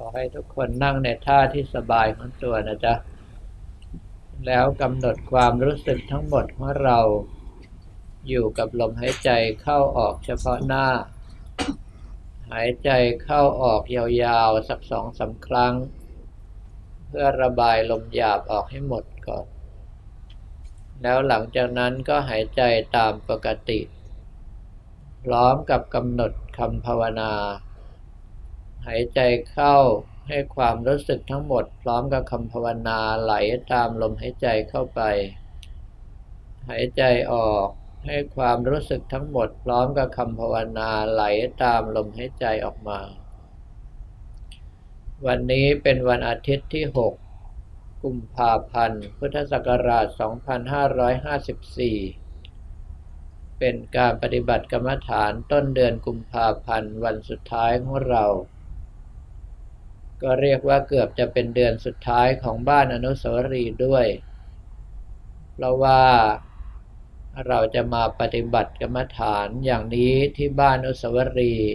ขอให้ทุกคนนั่งในท่าที่สบายของตัวนะจ๊ะ แล้วกำหนดความรู้สึกทั้งหมดของเรา อยู่กับลมหายใจเข้าออกเฉพาะหน้า หายใจเข้าออกยาวๆ สักสองสาครั้ง เพื่อระบายลมหยาบออกให้หมดก่อน แล้วหลังจากนั้นก็หายใจตามปกติ พร้อมกับกำหนดคำภาวนา หายใจเข้าให้ความรู้สึกทั้งหมด พร้อมกับคำภาวนาไหลตามลมหายใจเข้าไป หายใจออกให้ความรู้สึกทั้งหมด พร้อมกับคำภาวนาไหลตามลมหายใจออกมา วันนี้เป็นวันอาทิตย์ที่ 6 กุมภาพันธ์ พุทธศักราช 2554เป็นการปฏิบัติกรรมฐานต้นเดือนกุมภาพันธ์วันสุดท้ายของเรา ก็เรียกว่าเกือบจะเป็นเดือนสุดท้ายของบ้านอนุสาวรีย์ด้วย เพราะว่าเราจะมาปฏิบัติกรรมฐานอย่างนี้ที่บ้านอนุสาวรีย์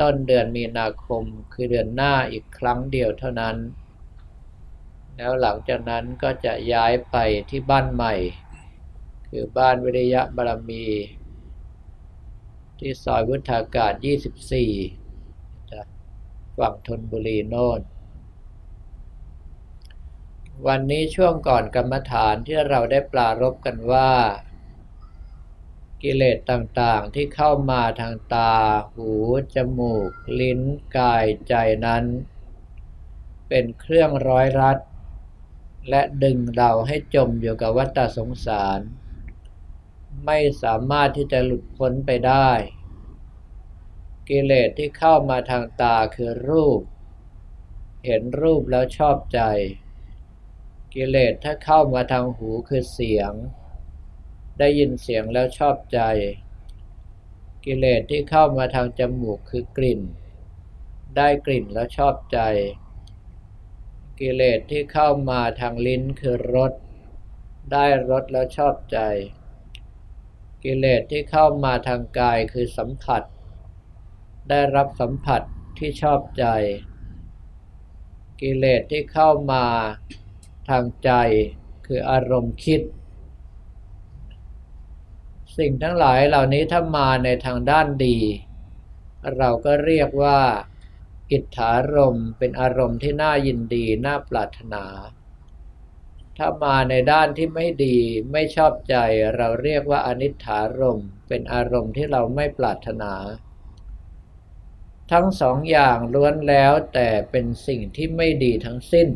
ต้นเดือนมีนาคมคือเดือนหน้าอีกครั้งเดียวเท่านั้น แล้วหลังจากนั้นก็จะย้ายไปที่บ้านใหม่ คือบ้านวิริยะบารมี ที่ซอยวุฒากาศ 24 ฝั่งธนบุรีโน่น วันนี้ช่วงก่อนกรรมฐานที่เราได้ปรารบกันว่า กิเลสต่างๆที่เข้ามาทางตา หู จมูก ลิ้น กายใจนั้น เป็นเครื่องร้อยรัด และดึงเราให้จมอยู่กับวัฏสงสาร ไม่สามารถที่จะหลุดพ้นไปได้ กิเลสที่เข้ามาทางตาคือรูป เห็นรูปแล้วชอบใจ กิเลสถ้าเข้ามาทางหูคือเสียง ได้ยินเสียงแล้วชอบใจ กิเลสที่เข้ามาทางจมูกคือกลิ่น ได้กลิ่นแล้วชอบใจ กิเลสที่เข้ามาทางลิ้นคือรสได้รสแล้วชอบใจ กิเลสที่เข้ามาทางกายคือสัมผัส ได้รับสัมผัสที่ชอบใจ กิเลสที่เข้ามาทางใจคืออารมณ์คิด สิ่งทั้งหลายเหล่านี้ถ้ามาในทางด้านดี เราก็เรียกว่าอิทธารมเป็นอารมณ์ที่น่ายินดี น่าปรารถนา ถ้ามาในด้านที่ไม่ดีไม่ชอบใจ เราเรียกว่าอนิถารมเป็นอารมณ์ที่เราไม่ปรารถนา ทั้งสองอย่างล้วนแล้วแต่เป็นสิ่งที่ไม่ดีทั้งสิ้น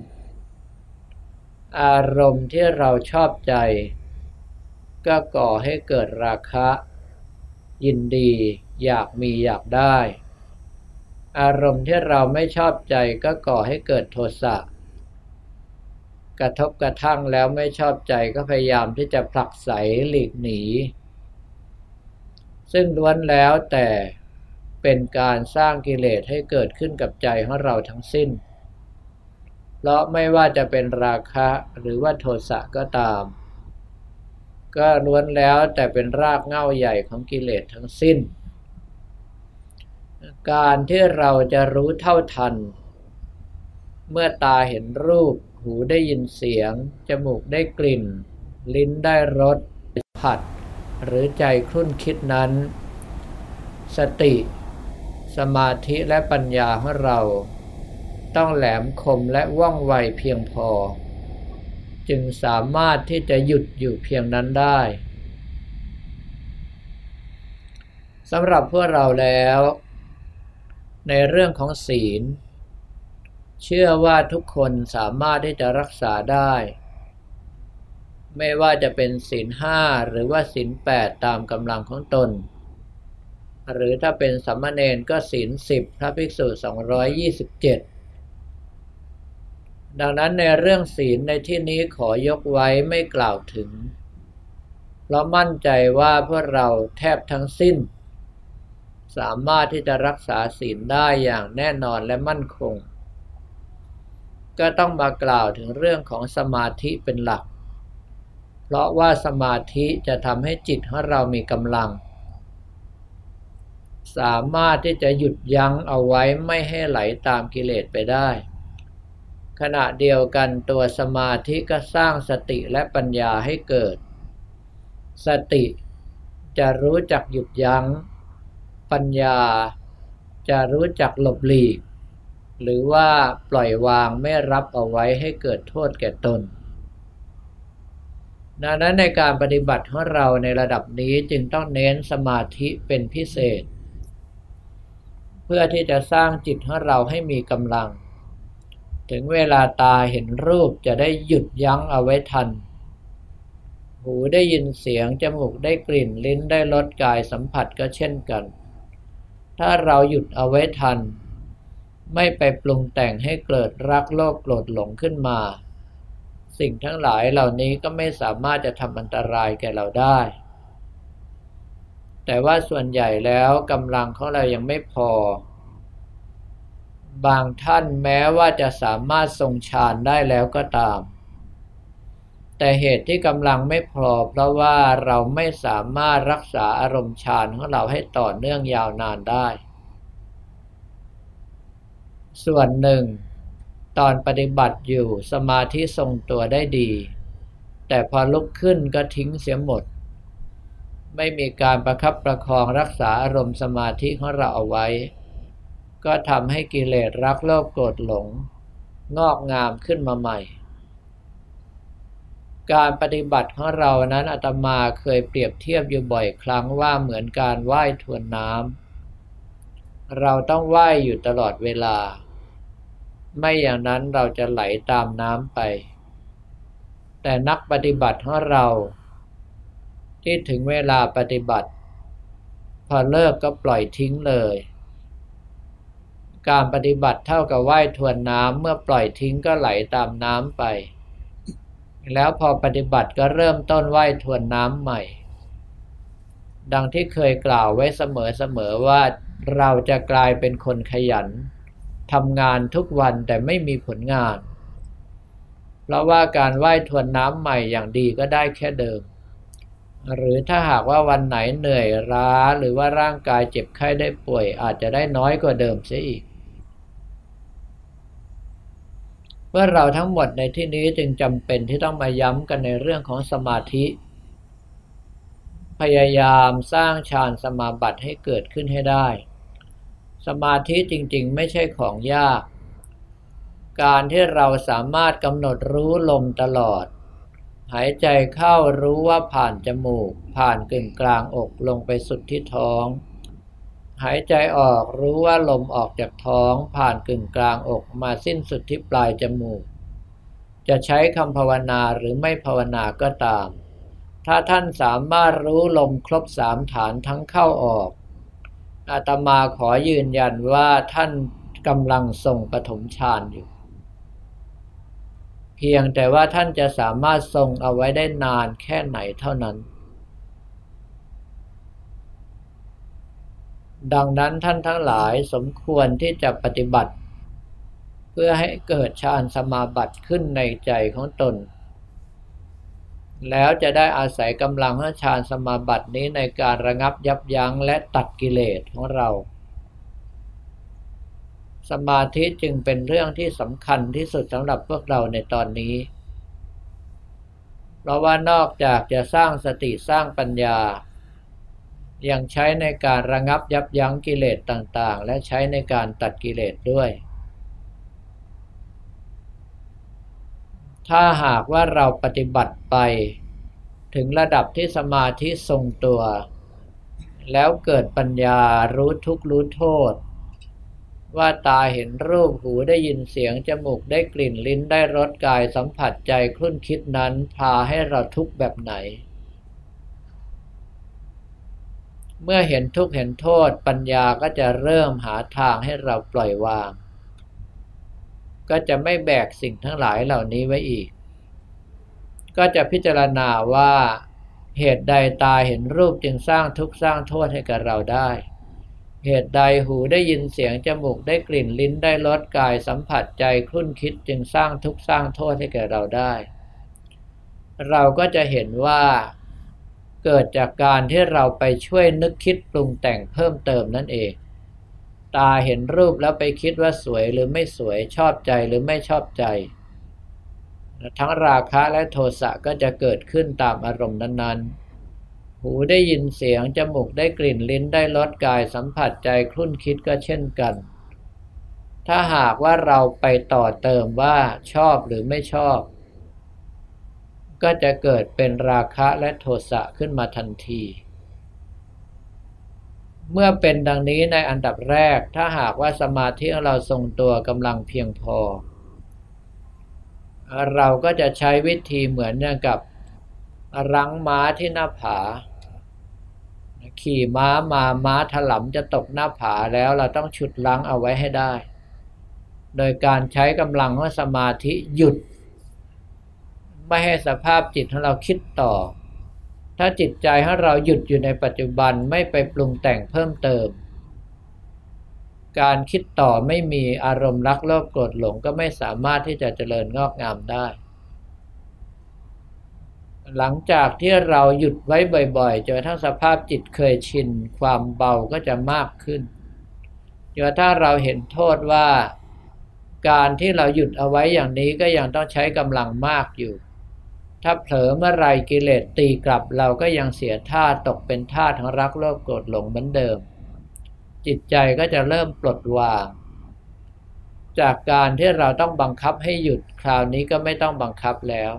อารมณ์ที่เราชอบใจ ก็ก่อให้เกิดราคะ ยินดีอยากมีอยากได้ อารมณ์ที่เราไม่ชอบใจก็ก่อให้เกิดโทสะกระทบกระทั่งแล้วไม่ชอบใจก็พยายามที่จะผลักไสหลีกหนี ซึ่งล้วนแล้วแต่ เป็นการสร้างกิเลสให้เกิดขึ้นกับใจของเราทั้งสิ้น เพราะไม่ว่าจะเป็นราคะหรือว่าโทสะก็ตาม ก็ล้วนแล้วแต่เป็นรากเหง้าใหญ่ของกิเลสทั้งสิ้น การที่เราจะรู้เท่าทัน เมื่อตาเห็นรูป หูได้ยินเสียง จมูกได้กลิ่น ลิ้นได้รสผัดหรือใจคลุ่นคิดนั้น สติ สมาธิและปัญญาของเรา ต้องแหลมคมและว่องไวเพียงพอ จึงสามารถที่จะหยุดอยู่เพียงนั้นได้สำหรับพวกเราแล้ว ในเรื่องของศีล เชื่อว่าทุกคนสามารถที่จะรักษาได้ ไม่ว่าจะเป็นศีลห้าหรือว่าศีลแปดตามกำลังของตน หรือถ้าเป็นสัมมาเนนก็ศีลสิบพระภิกษุสองร้อยยี่สิบเจ็ดดังนั้นในเรื่องศีลในที่นี้ขอยกไว้ไม่กล่าวถึง เพราะมั่นใจว่าพวกเราแทบทั้งสิ้น สามารถที่จะรักษาศีลได้อย่างแน่นอนและมั่นคง ก็ต้องมากล่าวถึงเรื่องของสมาธิเป็นหลัก เพราะว่าสมาธิจะทำให้จิตของเรามีกำลัง สามารถที่จะหยุดยั้งเอาไว้ไม่ให้ไหลตามกิเลสไปได้ ขณะเดียวกันตัวสมาธิก็สร้างสติและปัญญาให้เกิด สติจะรู้จักหยุดยัง้ง ปัญญาจะรู้จักหลบหลีก หรือว่าปล่อยวางไม่รับเอาไว้ให้เกิดโทษแก่ตนดังนั้นในการปฏิบัติของเราในระดับนี้จึงต้องเน้นสมาธิเป็นพิเศษ เพื่อที่จะสร้างจิตของเราให้มีกำลัง ถึงเวลาตาเห็นรูปจะได้หยุดยั้งเอาไว้ทัน หูได้ยินเสียง จมูกได้กลิ่นลิ้นได้รสกายสัมผัสก็เช่นกัน ถ้าเราหยุดเอาไว้ทัน ไม่ไปปรุงแต่งให้เกิดรักโลภโกรธหลงขึ้นมา สิ่งทั้งหลายเหล่านี้ก็ไม่สามารถจะทำอันตรายแก่เราได้ แต่ว่าส่วนใหญ่แล้วกำลังของเรายังไม่พอ บางท่านแม้ว่าจะสามารถทรงฌานได้แล้วก็ตาม แต่เหตุที่กำลังไม่พอเพราะว่าเราไม่สามารถรักษาอารมณ์ฌานของเราให้ต่อเนื่องยาวนานได้ ส่วนหนึ่ง ตอนปฏิบัติอยู่สมาธิทรงตัวได้ดี แต่พอลุกขึ้นก็ทิ้งเสียหมด ไม่มีการประคับประคองรักษาอารมณ์สมาธิของเราเอาไว้ ก็ทำให้กิเลสรักโลภโกรธหลง งอกงามขึ้นมาใหม่ การปฏิบัติของเรานั้นอาตมาเคยเปรียบเทียบอยู่บ่อยครั้งว่าเหมือนการว่ายทวนน้ำเราต้องว่ายอยู่ตลอดเวลา ไม่อย่างนั้นเราจะไหลตามน้ำไป แต่นักปฏิบัติของเรา ที่ถึงเวลาปฏิบัติ พอเลิกก็ปล่อยทิ้งเลย การปฏิบัติเท่ากับว่ายทวนน้ำเมื่อปล่อยทิ้งก็ไหลตามน้ำไป แล้วพอปฏิบัติก็เริ่มต้นว่ายทวนน้ำใหม่ ดังที่เคยกล่าวไว้เสมอๆว่าเราจะกลายเป็นคนขยันทำงานทุกวันแต่ไม่มีผลงาน เพราะว่าการว่ายทวนน้ำใหม่อย่างดีก็ได้แค่เดิม หรือถ้าหากว่าวันไหนเหนื่อยล้าหรือว่าร่างกายเจ็บไข้ได้ป่วย อาจจะได้น้อยกว่าเดิมเสียอีก เมื่อเราทั้งหมดในที่นี้จึงจำเป็นที่ต้องมาย้ำกันในเรื่องของสมาธิ พยายามสร้างฌานสมาบัติให้เกิดขึ้นให้ได้ สมาธิจริงๆ ไม่ใช่ของยาก การที่เราสามารถกำหนดรู้ลมตลอด หายใจเข้ารู้ว่าผ่านจมูก ผ่านกึ่งกลางอกลงไปสุดที่ท้อง หายใจออกรู้ว่าลมออกจากท้อง ผ่านกึ่งกลางอกมาสิ้นสุดที่ปลายจมูก จะใช้คำภาวนาหรือไม่ภาวนาก็ตาม ถ้าท่านสามารถรู้ลมครบสามฐานทั้งเข้าออกอาตมาขอยืนยันว่าท่านกำลังทรงปฐมฌานอยู่ เพียงแต่ว่าท่านจะสามารถทรงเอาไว้ได้นานแค่ไหนเท่านั้น ดังนั้นท่านทั้งหลายสมควรที่จะปฏิบัติ เพื่อให้เกิดฌานสมาบัติขึ้นในใจของตน แล้วจะได้อาศัยกำลังของฌานสมาบัตินี้ในการระงับยับยั้งและตัดกิเลสของเรา สมาธิจึงเป็นเรื่องที่สำคัญที่สุดสำหรับพวกเราในตอนนี้ เพราะว่านอกจากจะสร้างสติสร้างปัญญา ยังใช้ในการระงับยับยั้งกิเลสต่างๆ และใช้ในการตัดกิเลสด้วย ถ้าหากว่าเราปฏิบัติไปถึงระดับที่สมาธิทรงตัว แล้วเกิดปัญญารู้ทุกข์รู้โทษ ว่าตาเห็นรูปหูได้ยินเสียง จมูกได้กลิ่นลิ้นได้รสกายสัมผัสใจคลุ่นคิดนั้นพาให้เราทุกข์แบบไหน เมื่อเห็นทุกข์เห็นโทษปัญญาก็จะเริ่มหาทางให้เราปล่อยวาง ก็จะไม่แบกสิ่งทั้งหลายเหล่านี้ไว้อีก ก็จะพิจารณาว่า เหตุใดตาเห็นรูปจึงสร้างทุกข์สร้างโทษให้กับเราได้ เหตุใดหูได้ยินเสียงจมูกได้กลิ่นลิ้นได้รสกายสัมผัสใจคลุ่นคิดจึงสร้างทุกข์สร้างโทษให้แก่เราได้ เราก็จะเห็นว่าเกิดจากการที่เราไปช่วยนึกคิดปรุงแต่งเพิ่มเติมนั่นเอง ตาเห็นรูปแล้วไปคิดว่าสวยหรือไม่สวยชอบใจหรือไม่ชอบใจ ทั้งราคะและโทสะก็จะเกิดขึ้นตามอารมณ์นั้นๆ หูได้ยินเสียง จมูกได้กลิ่นลิ้นได้รสกายสัมผัสใจคลุ่นคิดก็เช่นกัน ถ้าหากว่าเราไปต่อเติมว่าชอบหรือไม่ชอบ ก็จะเกิดเป็นราคะและโทสะขึ้นมาทันที เมื่อเป็นดังนี้ในอันดับแรก ถ้าหากว่าสมาธิของเราทรงตัวกำลังเพียงพอ เราก็จะใช้วิธีเหมือนอย่างกับ รั้งม้าที่หน้าผา ขี่ม้ามาม้าถลำจะตกหน้าผาแล้วเราต้องฉุดรั้งเอาไว้ให้ได้ โดยการใช้กำลังของสมาธิหยุด ไม่ให้สภาพจิตของเราคิดต่อ ถ้าจิตใจของเราหยุดอยู่ในปัจจุบันไม่ไปปรุงแต่งเพิ่มเติม การคิดต่อไม่มีอารมณ์รักโลภโกรธหลงก็ไม่สามารถที่จะเจริญงอกงามได้ หลังจากที่เราหยุดไว้บ่อยๆจนกระทั้งสภาพจิตเคยชิน ความเบาก็จะมากขึ้นจนถ้าเราเห็นโทษว่า การที่เราหยุดเอาไว้อย่างนี้ก็ยังต้องใช้กำลังมากอยู่ ถ้าเผลอเมื่อไรกิเลสตีกลับเราก็ยังเสียท่าตกเป็นท่าทั้งรักโลภโกรธหลงเหมือนเดิม จิตใจก็จะเริ่มปลดวาง จากการที่เราต้องบังคับให้หยุดคราวนี้ก็ไม่ต้องบังคับแล้ว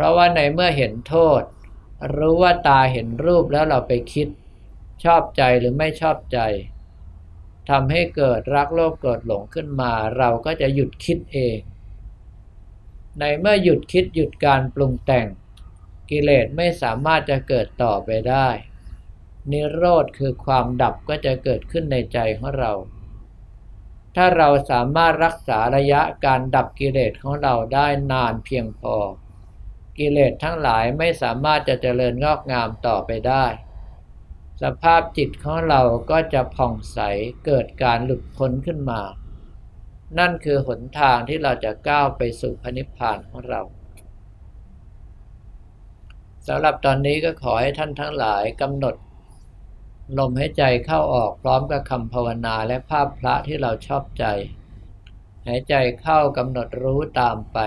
ราะว่าในเมื่อเห็นโทษ รู้ว่าตาเห็นรูปแล้วเราไปคิด ชอบใจหรือไม่ชอบใจทำให้เกิดรักโลภโกรธหลงขึ้นมา เราก็จะหยุดคิดเอง ในเมื่อหยุดคิดหยุดการปรุงแต่ง กิเลสไม่สามารถจะเกิดต่อไปได้ นิโรธคือความดับก็จะเกิดขึ้นในใจของเรา ถ้าเราสามารถรักษาระยะการดับกิเลสของเราได้นานเพียงพอ กิเลสทั้งหลายไม่สามารถจะเจริญงอกงามต่อไปได้ สภาพจิตของเราก็จะผ่องใสเกิดการหลุดพ้นขึ้นมา นั่นคือหนทางที่เราจะก้าวไปสู่พระนิพพานของเราสำหรับตอนนี้ก็ขอให้ท่านทั้งหลายกำหนด ลมหายใจเข้าออกพร้อมกับคำภาวนาและภาพพระที่เราชอบใจ หายใจเข้ากำหนดรู้ตามไป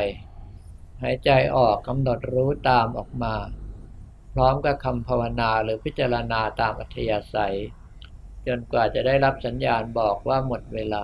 หายใจออกกำหนดรู้ตามออกมา พร้อมกับคำภาวนาหรือพิจารณาตามอัธยาศัย จนกว่าจะได้รับสัญญาณบอกว่าหมดเวลา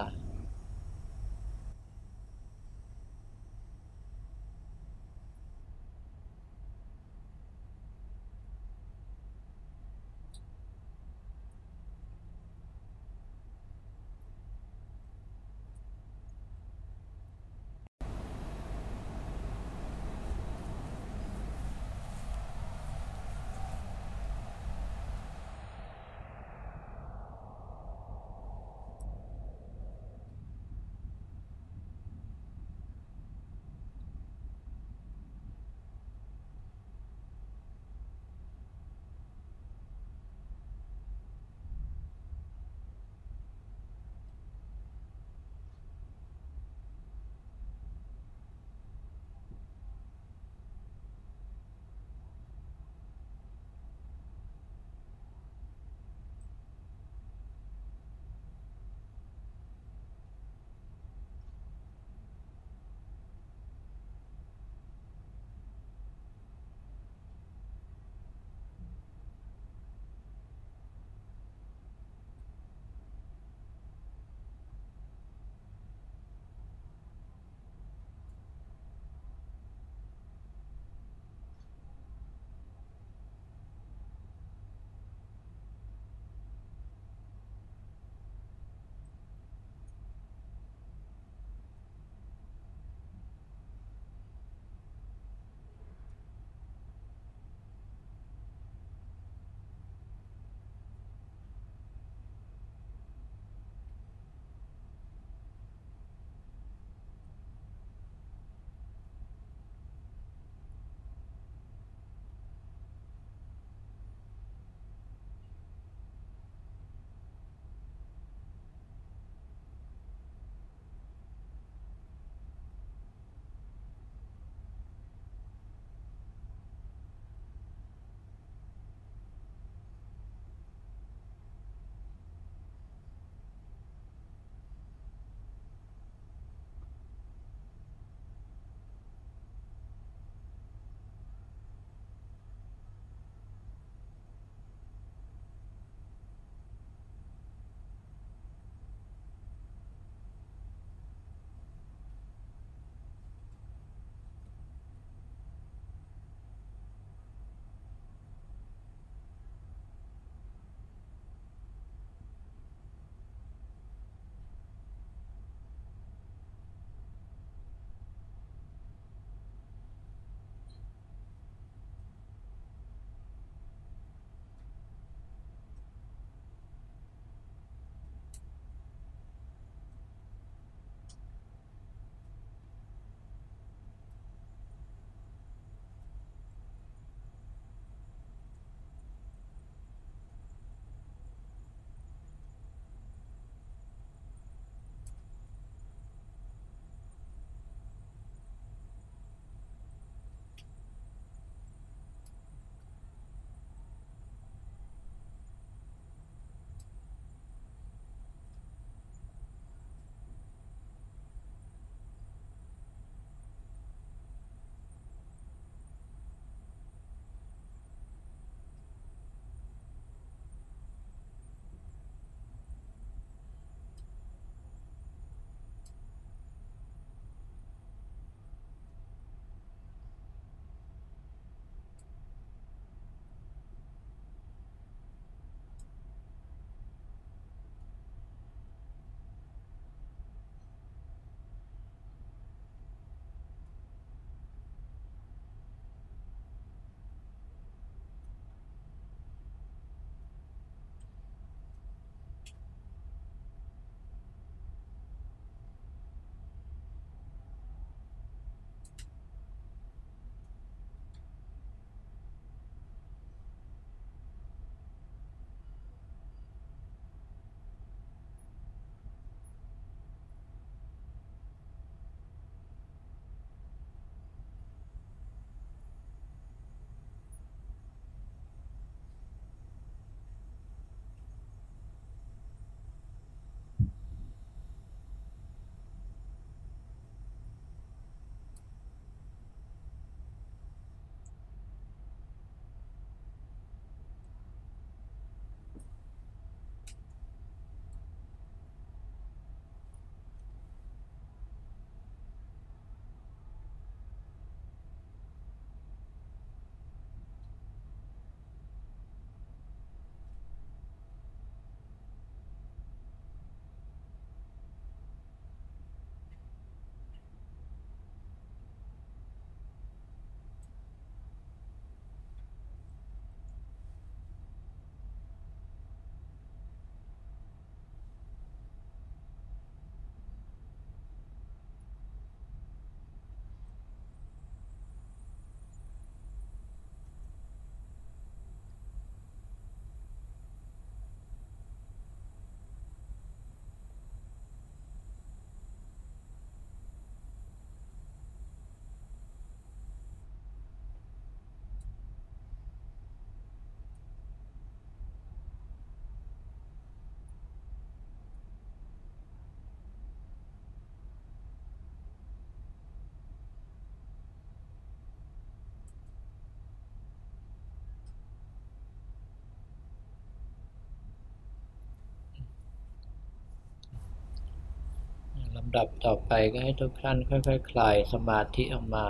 ำดับต่อไปก็ให้ทุกท่านค่อยๆคคลายสมาธิออกมา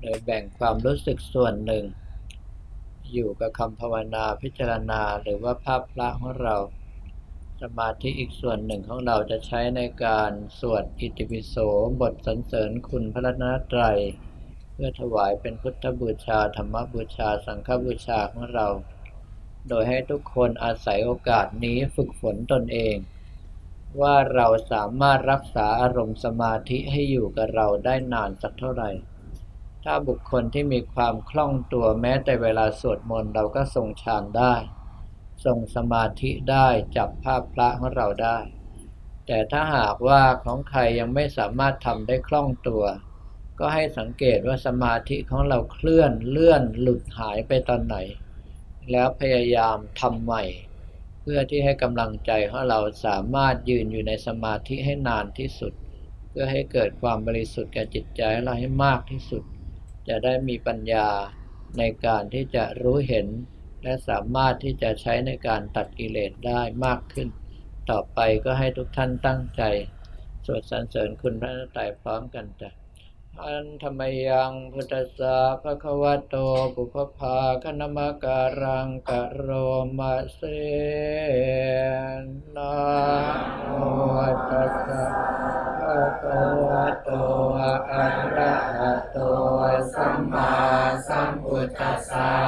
โดยแบ่งความรู้สึกส่วนหนึ่ง อยู่กับคำภาวนาพิจารณาหรือว่าภาพพระของเรา สมาธิอีกส่วนหนึ่งของเราจะใช้ในการสวดอิติปิโสบทสรรเสริญคุณพระรัตนตรัย เพื่อถวายเป็นพุทธบูชาธรรมบูชาสังฆบูชาของเรา โดยให้ทุกคนอาศัยโอกาสนี้ฝึกฝนตนเอง ว่าเราสามารถรักษาอารมณ์สมาธิให้อยู่กับเราได้นานสักเท่าไหร่ ถ้าบุคคลที่มีความคล่องตัวแม้แต่เวลาสวดมนต์เราก็ทรงฌานได้ ทรงสมาธิได้จับภาพพระของเราได้ แต่ถ้าหากว่าของใครยังไม่สามารถทำได้คล่องตัว ก็ให้สังเกตว่าสมาธิของเราเคลื่อนเลื่อนหลุดหายไปตอนไหน แล้วพยายามทำใหม่ พื่อที่ให้กำลังใจของเราสามารถยืนอยู่ในสมาธิให้นานที่สุด เพื่อให้เกิดความบริสุทธิ์แก่จิตใจเราให้มากที่สุด จะได้มีปัญญาในการที่จะรู้เห็น และสามารถที่จะใช้ในการตัดกิเลสได้มากขึ้น ต่อไปก็ให้ทุกท่านตั้งใจ สวดสรรเสริญคุณพระนตรัยพร้อมกันจ้ะ อันธรรมยังพุทธสาภะคะวโตปุพพาคณมการังกะโรมะเสนะโมตัสสะภะคะวะโตอะระหะโตสัมมาสัมพุทธัสสะ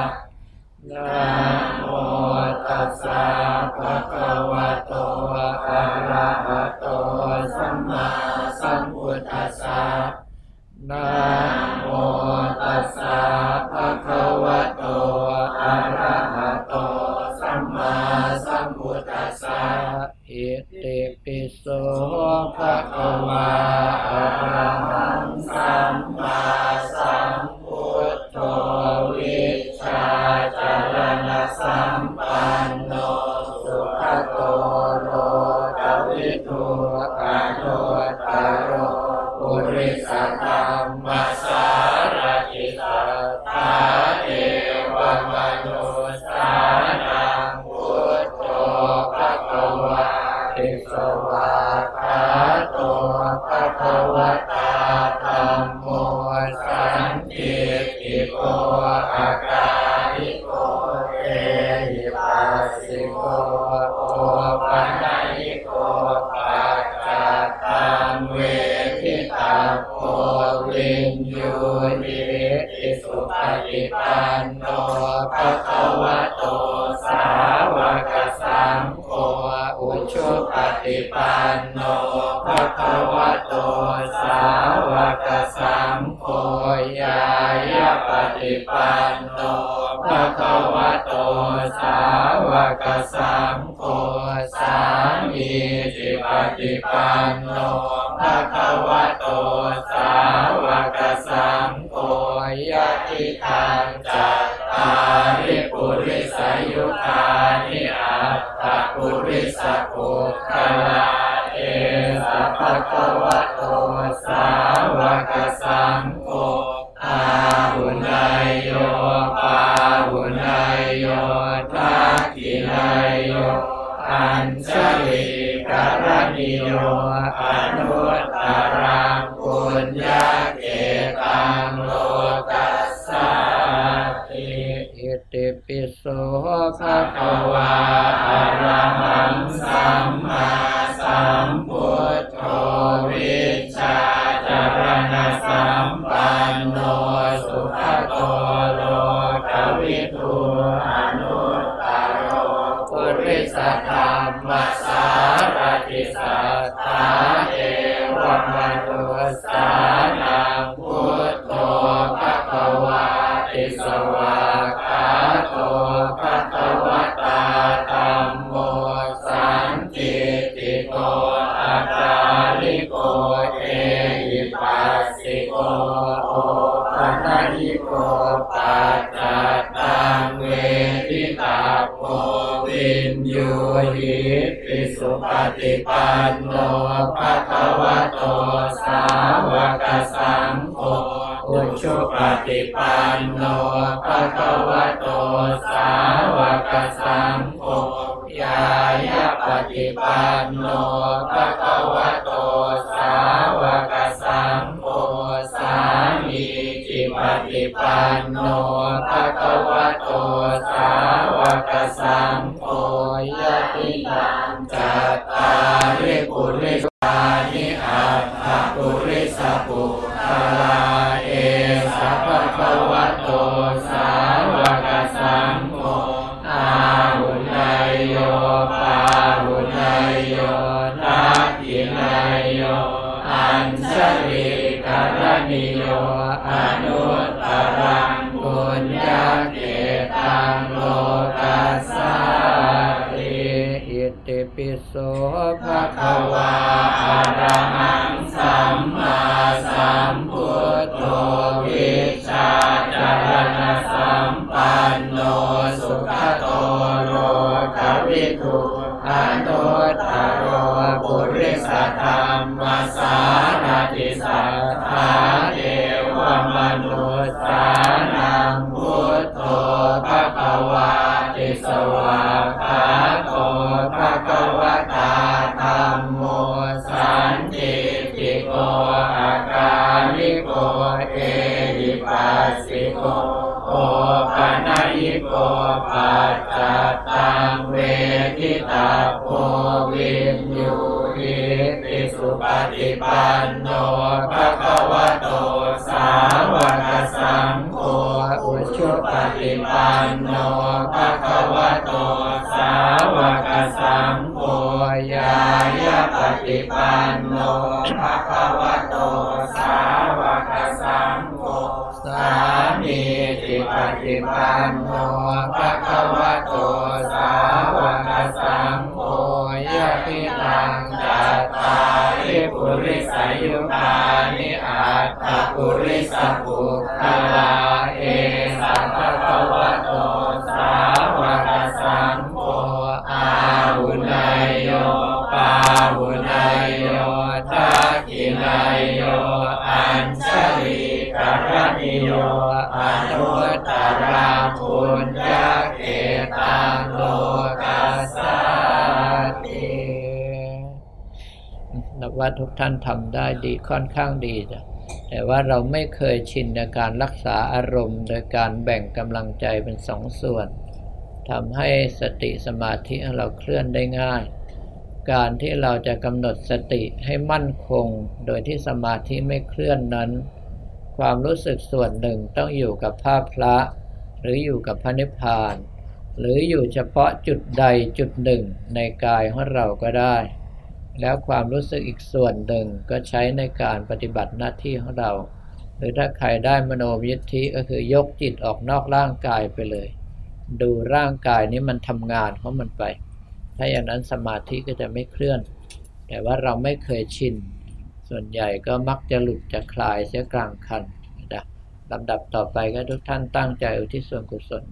ภะคะวะโตสาวกสังโฆยะติทางจัตตาริปุริสายุคานิอัตตปุริสปุคลาเอสัพพะวะโตสาวกสังโฆอาหุนายโยปาหุนาย วาอระหังสัมมาสัมพุทโธวิชาจารณะสัมปันโนสุขโตโลกวิทูอนุตตโปุริสธร ปันโนภะคะวะโตสาวกสังโฆปุชุปฏิปันโนภะคะวะโตสาวกสังโฆญาญะปฏิปันโนภะคะวะโตสาวกสังโฆสามีจิปฏิปันโนภะคะวะโตสาวกสังโฆยะติยา ตาิสสะ ภะคะวะโตสาวกสังโฆสามีจิปฏิปันโนภะคะวะโตสาวกสังโฆยะทิตังจัตตาริปุริสายุตานิอัตถปุริสปุคลา ทุกท่านทำได้ดีค่อนข้างดีจ้ะแต่ว่าเราไม่เคยชินในการรักษาอารมณ์ โดยการแบ่งกำลังใจเป็นสองส่วนทำให้สติสมาธิของเราเคลื่อนได้ง่าย การที่เราจะกำหนดสติให้มั่นคง โดยที่สมาธิไม่เคลื่อนนั้น ความรู้สึกส่วนหนึ่งต้องอยู่กับภาพพระ หรืออยู่กับพระนิพพาน หรืออยู่เฉพาะจุดใดจุดหนึ่งในกายของเราก็ได้ แล้วความรู้สึกอีกส่วนหนึ่งก็ใช้ในการปฏิบัติหน้าที่ของเรา หรือถ้าใครได้มโนวิธิก็คือยกจิตออกนอกร่างกายไปเลย ดูร่างกายนี้มันทำงานของมันไป ถ้าอย่างนั้นสมาธิก็จะไม่เคลื่อน แต่ว่าเราไม่เคยชิน ส่วนใหญ่ก็มักจะหลุดจะคลายเสียกลางคันนะลำดับต่อไปก็ทุกท่านตั้งใจอุทิศส่วนกุศล